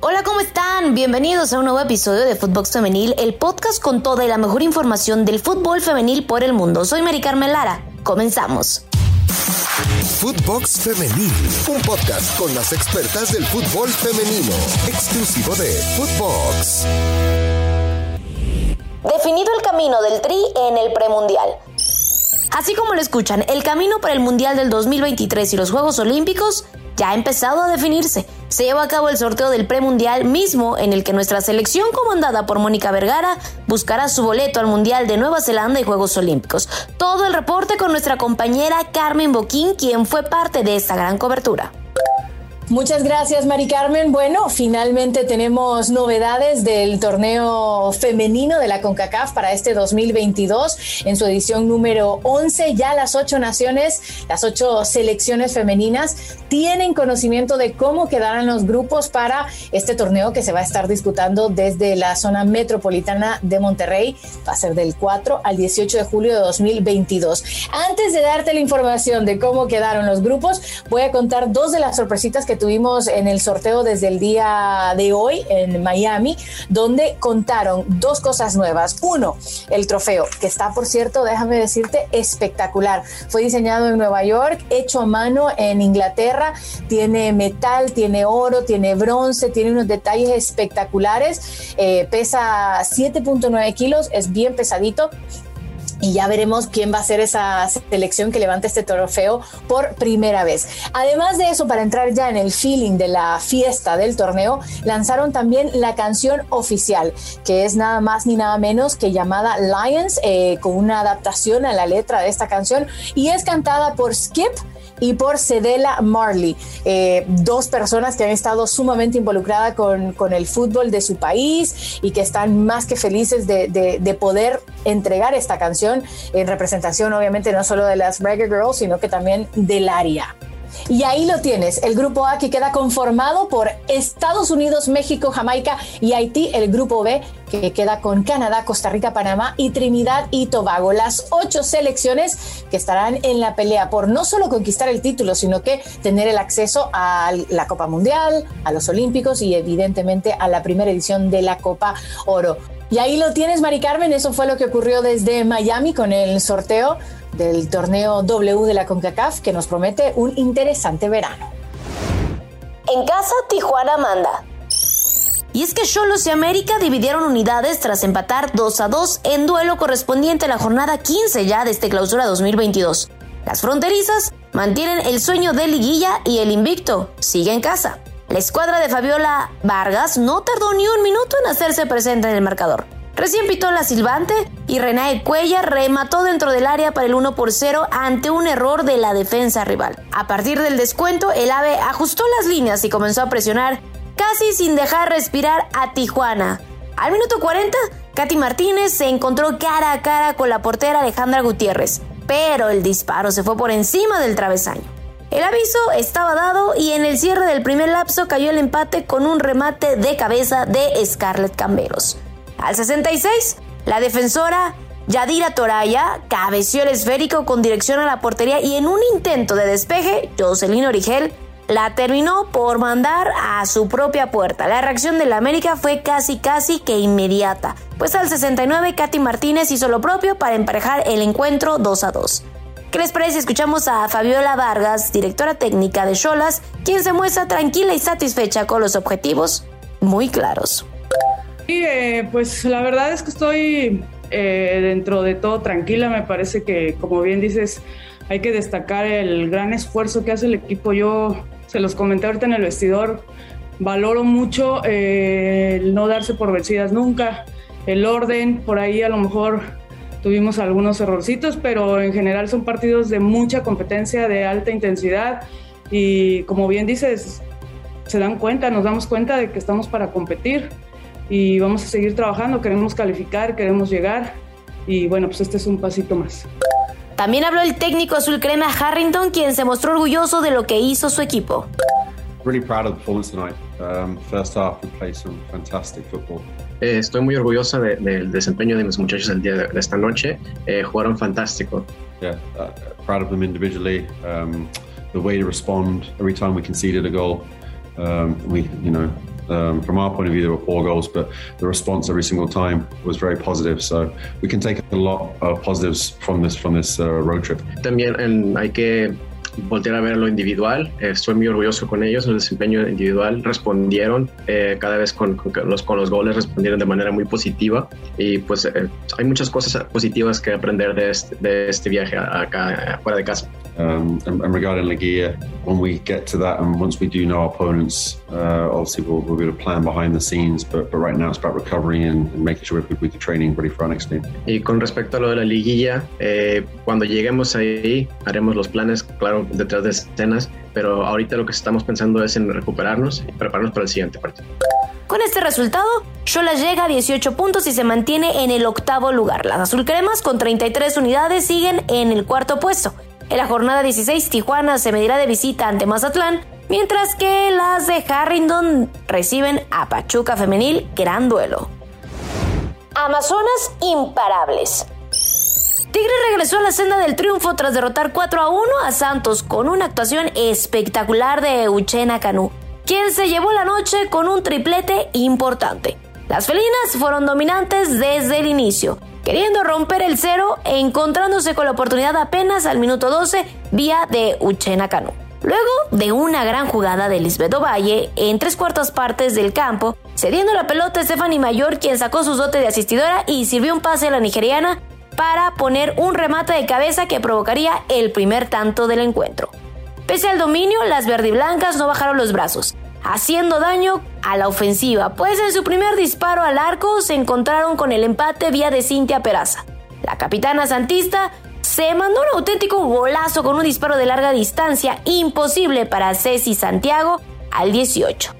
Hola, ¿cómo están? Bienvenidos a un nuevo episodio de Footbox Femenil, el podcast con toda y la mejor información del fútbol femenil por el mundo. Soy Mari Carmen Lara. Comenzamos. Footbox Femenil, un podcast con las expertas del fútbol femenino, exclusivo de Footbox. Definido el camino del Tri en el premundial. Así como lo escuchan, el camino para el Mundial del 2023 y los Juegos Olímpicos ya ha empezado a definirse. Se lleva a cabo el sorteo del premundial mismo en el que nuestra selección comandada por Mónica Vergara buscará su boleto al Mundial de Nueva Zelanda y Juegos Olímpicos. Todo el reporte con nuestra compañera Carmen Boquín, quien fue parte de esta gran cobertura. Muchas gracias, Mari Carmen. Bueno, finalmente tenemos novedades del torneo femenino de la CONCACAF para este 2022 en su edición número 11. Ya las ocho naciones, las ocho selecciones femeninas tienen conocimiento de cómo quedarán los grupos para este torneo que se va a estar disputando desde la zona metropolitana de Monterrey. Va a ser del 4 al 18 de julio de 2022. Antes de darte la información de cómo quedaron los grupos, voy a contar dos de las sorpresitas que tuvimos en el sorteo desde el día de hoy en Miami, donde contaron dos cosas nuevas. Uno, el trofeo, que está, por cierto, déjame decirte, espectacular. Fue diseñado en Nueva York, hecho a mano en Inglaterra, tiene metal, tiene oro, tiene bronce, tiene unos detalles espectaculares, eh, pesa 7.9 kilos, es bien pesadito y ya veremos quién va a ser esa selección que levante este trofeo por primera vez. Además de eso, para entrar ya en el feeling de la fiesta del torneo, lanzaron también la canción oficial, que es nada más ni nada menos que llamada Lions, eh, con una adaptación a la letra de esta canción, y es cantada por Skip y por Cedela Marley, eh, dos personas que han estado sumamente involucradas con, con, el fútbol de su país y que están más que felices de, de, de, poder entregar esta canción en representación obviamente no solo de las Reggae Girls, sino que también del área. Y ahí lo tienes, el grupo A que queda conformado por Estados Unidos, México, Jamaica y Haití, el grupo B que queda con Canadá, Costa Rica, Panamá y Trinidad y Tobago. Las ocho selecciones que estarán en la pelea por no solo conquistar el título, sino que tener el acceso a la Copa Mundial, a los Olímpicos y evidentemente a la primera edición de la Copa Oro. Y ahí lo tienes, Mari Carmen, eso fue lo que ocurrió desde Miami con el sorteo del torneo W de la CONCACAF que nos promete un interesante verano. En casa, Tijuana manda. Y es que Cholos y América dividieron unidades tras empatar 2 a 2 en duelo correspondiente a la jornada 15 ya de este clausura 2022. Las fronterizas mantienen el sueño de liguilla y el invicto sigue en casa. La escuadra de Fabiola Vargas no tardó ni un minuto en hacerse presente en el marcador. Recién pitó la silbante y Renae Cuella remató dentro del área para el 1 por 0 ante un error de la defensa rival. A partir del descuento, el AVE ajustó las líneas y comenzó a presionar casi sin dejar respirar a Tijuana. Al minuto 40, Katy Martínez se encontró cara a cara con la portera Alejandra Gutiérrez, pero el disparo se fue por encima del travesaño. El aviso estaba dado y en el cierre del primer lapso cayó el empate con un remate de cabeza de Scarlett Camberos. Al 66, la defensora Yadira Toraya cabeció el esférico con dirección a la portería y en un intento de despeje, Jocelyn Origel la terminó por mandar a su propia puerta. La reacción de la América fue casi casi que inmediata, pues al 69 Katy Martínez hizo lo propio para emparejar el encuentro 2 a 2. ¿Qué les parece escuchamos a Fabiola Vargas, directora técnica de Cholas, quien se muestra tranquila y satisfecha con los objetivos muy claros? Sí, eh, pues la verdad es que estoy eh, dentro de todo tranquila. Me parece que, como bien dices, hay que destacar el gran esfuerzo que hace el equipo. Yo se los comenté ahorita en el vestidor. Valoro mucho eh, el no darse por vencidas nunca, el orden, por ahí a lo mejor tuvimos algunos errorcitos, pero en general son partidos de mucha competencia, de alta intensidad y como bien dices, se dan cuenta, nos damos cuenta de que estamos para competir y vamos a seguir trabajando, queremos calificar, queremos llegar y bueno, pues este es un pasito más. También habló el técnico azul crema Harrington, quien se mostró orgulloso de lo que hizo su equipo. Really proud of the performance tonight. Um, first half, we played some fantastic football. Eh, estoy muy orgullosa del de, de desempeño de mis muchachos el día de, de esta noche. Eh, jugaron fantástico. Yeah, uh, proud of them individually. Um, the way to respond every time we conceded a goal. Um, we, you know, Um, from our point of view, there were four goals, but the response every single time was very positive. So we can take a lot of positives from this from this uh, road trip. También en, hay que voltear a ver lo individual. Eh, estoy muy orgulloso con ellos, el desempeño individual. Respondieron eh, cada vez con, con, los, con los goles, respondieron de manera muy positiva. Y pues eh, hay muchas cosas positivas que aprender de este, de este viaje acá, fuera de casa. Um, and, and, regarding Laguia, when we get to that and once we do know our opponents, uh, obviously we'll, we'll be able to plan behind the scenes, but, but right now it's about recovery and, and making sure we're with the training ready for our next game. Y con respecto a lo de la liguilla, eh, cuando lleguemos ahí haremos los planes, claro, detrás de escenas, pero ahorita lo que estamos pensando es en recuperarnos y prepararnos para el siguiente partido. Con este resultado, Shola llega a 18 puntos y se mantiene en el octavo lugar. Las azulcremas con 33 unidades siguen en el cuarto puesto. En la jornada 16, Tijuana se medirá de visita ante Mazatlán, mientras que las de Harrington reciben a Pachuca Femenil, gran duelo. Amazonas imparables. Tigre regresó a la senda del triunfo tras derrotar 4 a 1 a Santos con una actuación espectacular de Uchena Canú, quien se llevó la noche con un triplete importante. Las felinas fueron dominantes desde el inicio, queriendo romper el cero e encontrándose con la oportunidad apenas al minuto 12 vía de Uchena Cano. Luego de una gran jugada de Lisbeth Valle en tres cuartas partes del campo, cediendo la pelota a Stephanie Mayor, quien sacó su dote de asistidora y sirvió un pase a la nigeriana para poner un remate de cabeza que provocaría el primer tanto del encuentro. Pese al dominio, las verdiblancas no bajaron los brazos haciendo daño a la ofensiva, pues en su primer disparo al arco se encontraron con el empate vía de Cintia Peraza. La capitana santista se mandó un auténtico golazo con un disparo de larga distancia imposible para Ceci Santiago al 18.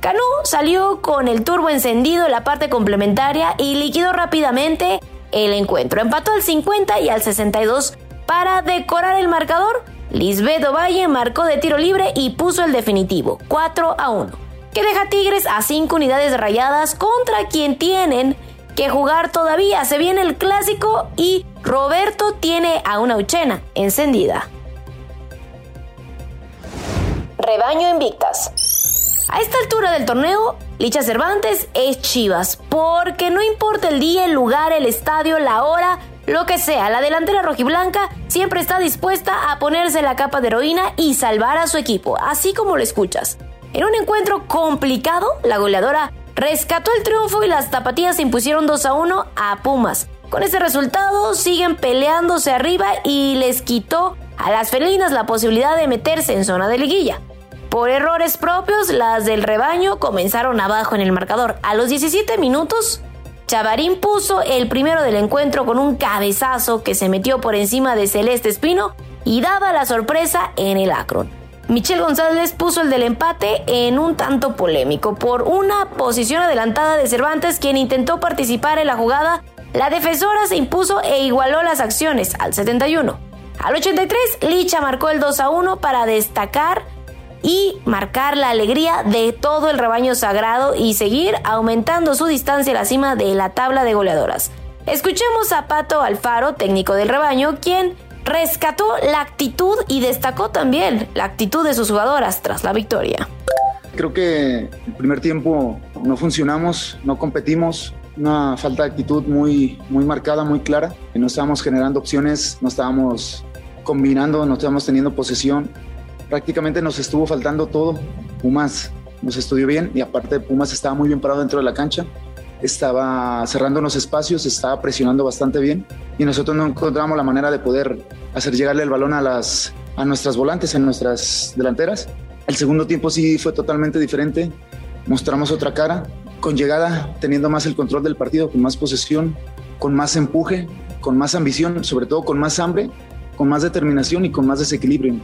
Canú salió con el turbo encendido en la parte complementaria y liquidó rápidamente el encuentro. Empató al 50 y al 62 para decorar el marcador Lisbeth Ovalle marcó de tiro libre y puso el definitivo, 4 a 1, que deja Tigres a 5 unidades rayadas contra quien tienen que jugar todavía. Se viene el clásico y Roberto tiene a una uchena encendida. Rebaño invictas. A esta altura del torneo, Licha Cervantes es Chivas, porque no importa el día, el lugar, el estadio, la hora, lo que sea, la delantera rojiblanca siempre está dispuesta a ponerse la capa de heroína y salvar a su equipo, así como lo escuchas. En un encuentro complicado, la goleadora rescató el triunfo y las tapatías se impusieron 2 a 1 a Pumas. Con ese resultado siguen peleándose arriba y les quitó a las felinas la posibilidad de meterse en zona de liguilla. Por errores propios, las del rebaño comenzaron abajo en el marcador. A los 17 minutos, Chavarín puso el primero del encuentro con un cabezazo que se metió por encima de Celeste Espino y daba la sorpresa en el Akron. Michelle González puso el del empate en un tanto polémico por una posición adelantada de Cervantes quien intentó participar en la jugada. La defensora se impuso e igualó las acciones al 71. Al 83, Licha marcó el 2 a 1 para destacar y marcar la alegría de todo el rebaño sagrado y seguir aumentando su distancia a la cima de la tabla de goleadoras. Escuchemos a Pato Alfaro, técnico del rebaño, quien rescató la actitud y destacó también la actitud de sus jugadoras tras la victoria. Creo que el primer tiempo no funcionamos, no competimos, una falta de actitud muy, muy marcada, muy clara, no estábamos generando opciones, no estábamos combinando, no estábamos teniendo posesión prácticamente nos estuvo faltando todo. Pumas nos estudió bien y aparte Pumas estaba muy bien parado dentro de la cancha, estaba cerrando los espacios, estaba presionando bastante bien y nosotros no encontramos la manera de poder hacer llegarle el balón a, las, a nuestras volantes, en nuestras delanteras. El segundo tiempo sí fue totalmente diferente, mostramos otra cara, con llegada, teniendo más el control del partido, con más posesión, con más empuje, con más ambición, sobre todo con más hambre, con más determinación y con más desequilibrio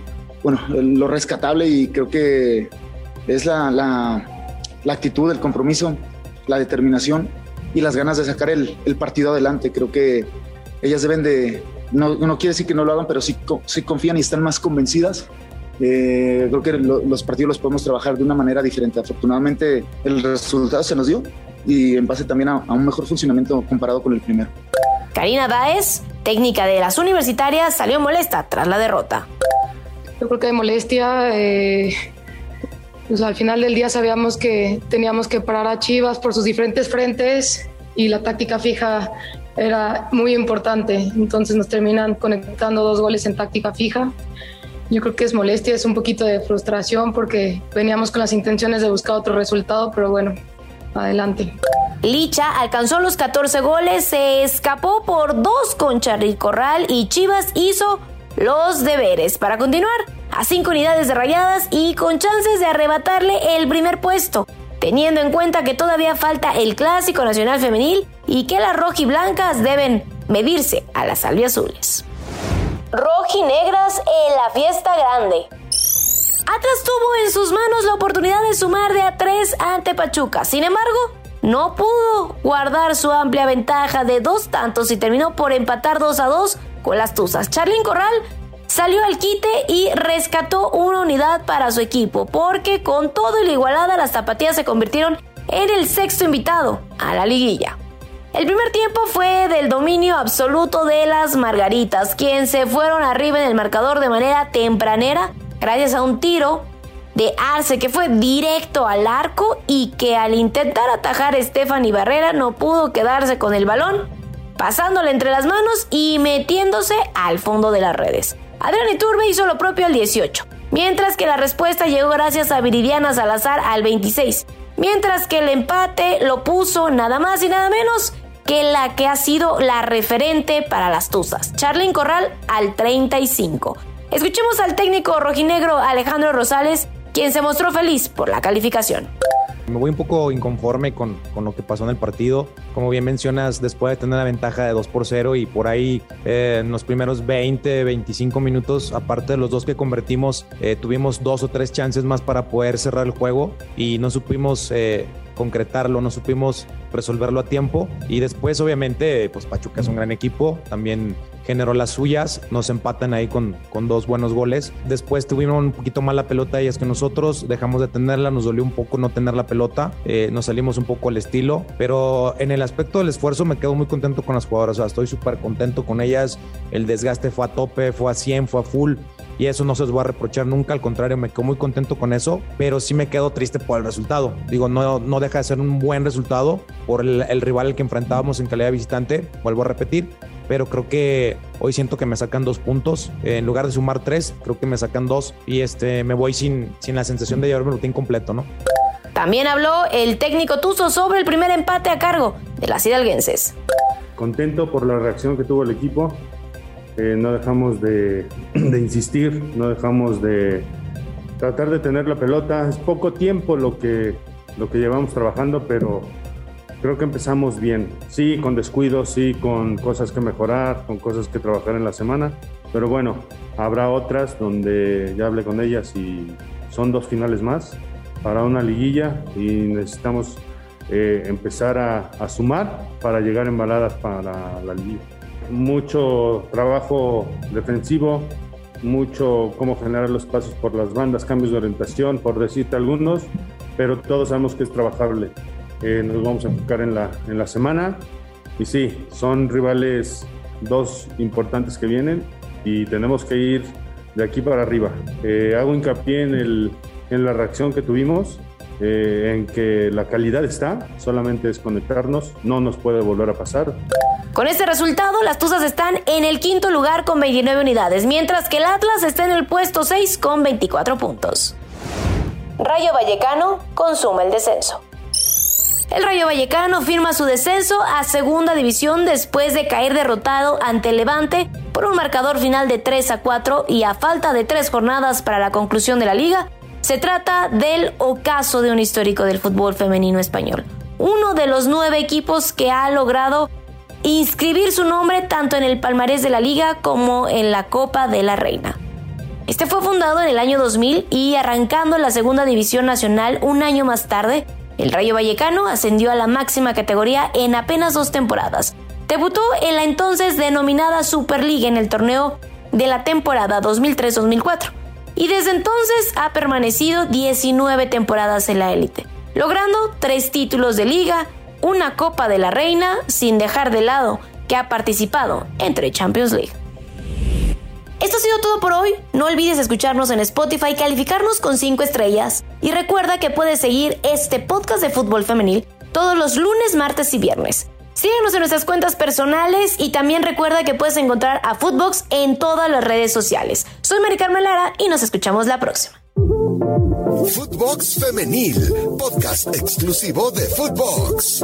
bueno, lo rescatable y creo que es la, la, actitud, el compromiso, la determinación y las ganas de sacar el, el partido adelante. Creo que ellas deben de, no, no, quiere decir que no lo hagan, pero sí, sí confían y están más convencidas. Eh, creo que los partidos los podemos trabajar de una manera diferente. Afortunadamente el resultado se nos dio y en base también a, a un mejor funcionamiento comparado con el primero. Karina Daes, técnica de las universitarias, salió molesta tras la derrota. Yo creo que de molestia, eh, al final del día sabíamos que teníamos que parar a Chivas por sus diferentes frentes y la táctica fija era muy importante. Entonces nos terminan conectando dos goles en táctica fija. Yo creo que es molestia, es un poquito de frustración porque veníamos con las intenciones de buscar otro resultado, pero bueno, adelante. Licha alcanzó los 14 goles, se escapó por dos con Charly Corral y Chivas hizo los deberes para continuar a cinco unidades de rayadas y con chances de arrebatarle el primer puesto, teniendo en cuenta que todavía falta el Clásico Nacional Femenil y que las rojiblancas deben medirse a las albiazules. Rojinegras en la fiesta grande. Atlas tuvo en sus manos la oportunidad de sumar de a tres ante Pachuca. Sin embargo, no pudo guardar su amplia ventaja de dos tantos y terminó por empatar 2 a 2 con las Tuzas. Charlín Corral salió al quite y rescató una unidad para su equipo, porque con todo y la igualada las zapatillas se convirtieron en el sexto invitado a la liguilla. El primer tiempo fue del dominio absoluto de las Margaritas, quien se fueron arriba en el marcador de manera tempranera gracias a un tiro de Arce que fue directo al arco y que al intentar atajar a Stephanie Barrera no pudo quedarse con el balón, pasándole entre las manos y metiéndose al fondo de las redes. Adrián Iturbe hizo lo propio al 18, mientras que la respuesta llegó gracias a Viridiana Salazar al 26, mientras que el empate lo puso nada más y nada menos que la que ha sido la referente para las Tuzas, Charlyn Corral al 35. Escuchemos al técnico rojinegro Alejandro Rosales, quien se mostró feliz por la calificación. Me voy un poco inconforme con, con, lo que pasó en el partido. Como bien mencionas, después de tener la ventaja de 2 por 0 y por ahí eh, en los primeros 20, 25 minutos, aparte de los dos que convertimos, eh, tuvimos dos o tres chances más para poder cerrar el juego y no supimos eh, concretarlo, no supimos resolverlo a tiempo. Y después, obviamente, pues Pachuca es un gran equipo, también generó las suyas, nos empatan ahí con, con dos buenos goles. Después tuvimos un poquito más la pelota es que nosotros dejamos de tenerla, nos dolió un poco no tener la pelota, eh, nos salimos un poco al estilo, pero en el aspecto del esfuerzo me quedo muy contento con las jugadoras, o sea, estoy súper contento con ellas, el desgaste fue a tope, fue a 100, fue a full y eso no se los voy a reprochar nunca, al contrario, me quedo muy contento con eso, pero sí me quedo triste por el resultado. Digo, no, no deja de ser un buen resultado por el, el rival al que enfrentábamos en calidad de visitante, vuelvo a repetir, pero creo que hoy siento que me sacan dos puntos. En lugar de sumar tres, creo que me sacan dos y este, me voy sin, sin la sensación de llevarme el rutín completo, ¿no? También habló el técnico Tuzo sobre el primer empate a cargo de las hidalguenses. Contento por la reacción que tuvo el equipo. Eh, no dejamos de, insistir, no dejamos de tratar de tener la pelota. Es poco tiempo lo que, lo que llevamos trabajando, pero creo que empezamos bien. Sí, con descuidos, sí, con cosas que mejorar, con cosas que trabajar en la semana. Pero bueno, habrá otras donde ya hablé con ellas y son dos finales más para una liguilla y necesitamos eh, empezar a, a, sumar para llegar embaladas para la liguilla mucho trabajo defensivo, mucho cómo generar los pasos por las bandas, cambios de orientación, por decirte algunos, pero todos sabemos que es trabajable. Eh, nos vamos a enfocar en la, en la semana y sí, son rivales dos importantes que vienen y tenemos que ir de aquí para arriba. Eh, hago hincapié en, el, en la reacción que tuvimos, eh, en que la calidad está, solamente es conectarnos, no nos puede volver a pasar. Con este resultado, las Tuzas están en el quinto lugar con 29 unidades, mientras que el Atlas está en el puesto 6 con 24 puntos. Rayo Vallecano consume el descenso. El Rayo Vallecano firma su descenso a segunda división después de caer derrotado ante Levante por un marcador final de 3 a 4 y a falta de tres jornadas para la conclusión de la liga. Se trata del ocaso de un histórico del fútbol femenino español. Uno de los nueve equipos que ha logrado inscribir su nombre tanto en el palmarés de la liga como en la Copa de la Reina. Este fue fundado en el año 2000 y arrancando la segunda división nacional un año más tarde, el Rayo Vallecano ascendió a la máxima categoría en apenas dos temporadas. Debutó en la entonces denominada Superliga en el torneo de la temporada 2003-2004 y desde entonces ha permanecido 19 temporadas en la élite, logrando tres títulos de liga, una Copa de la Reina sin dejar de lado que ha participado entre Champions League. Esto ha sido todo por hoy. No olvides escucharnos en Spotify, calificarnos con 5 estrellas y recuerda que puedes seguir este podcast de fútbol femenil todos los lunes, martes y viernes. Síguenos en nuestras cuentas personales y también recuerda que puedes encontrar a Footbox en todas las redes sociales. Soy Mari Carmen Lara y nos escuchamos la próxima. Footbox Femenil, podcast exclusivo de Footbox.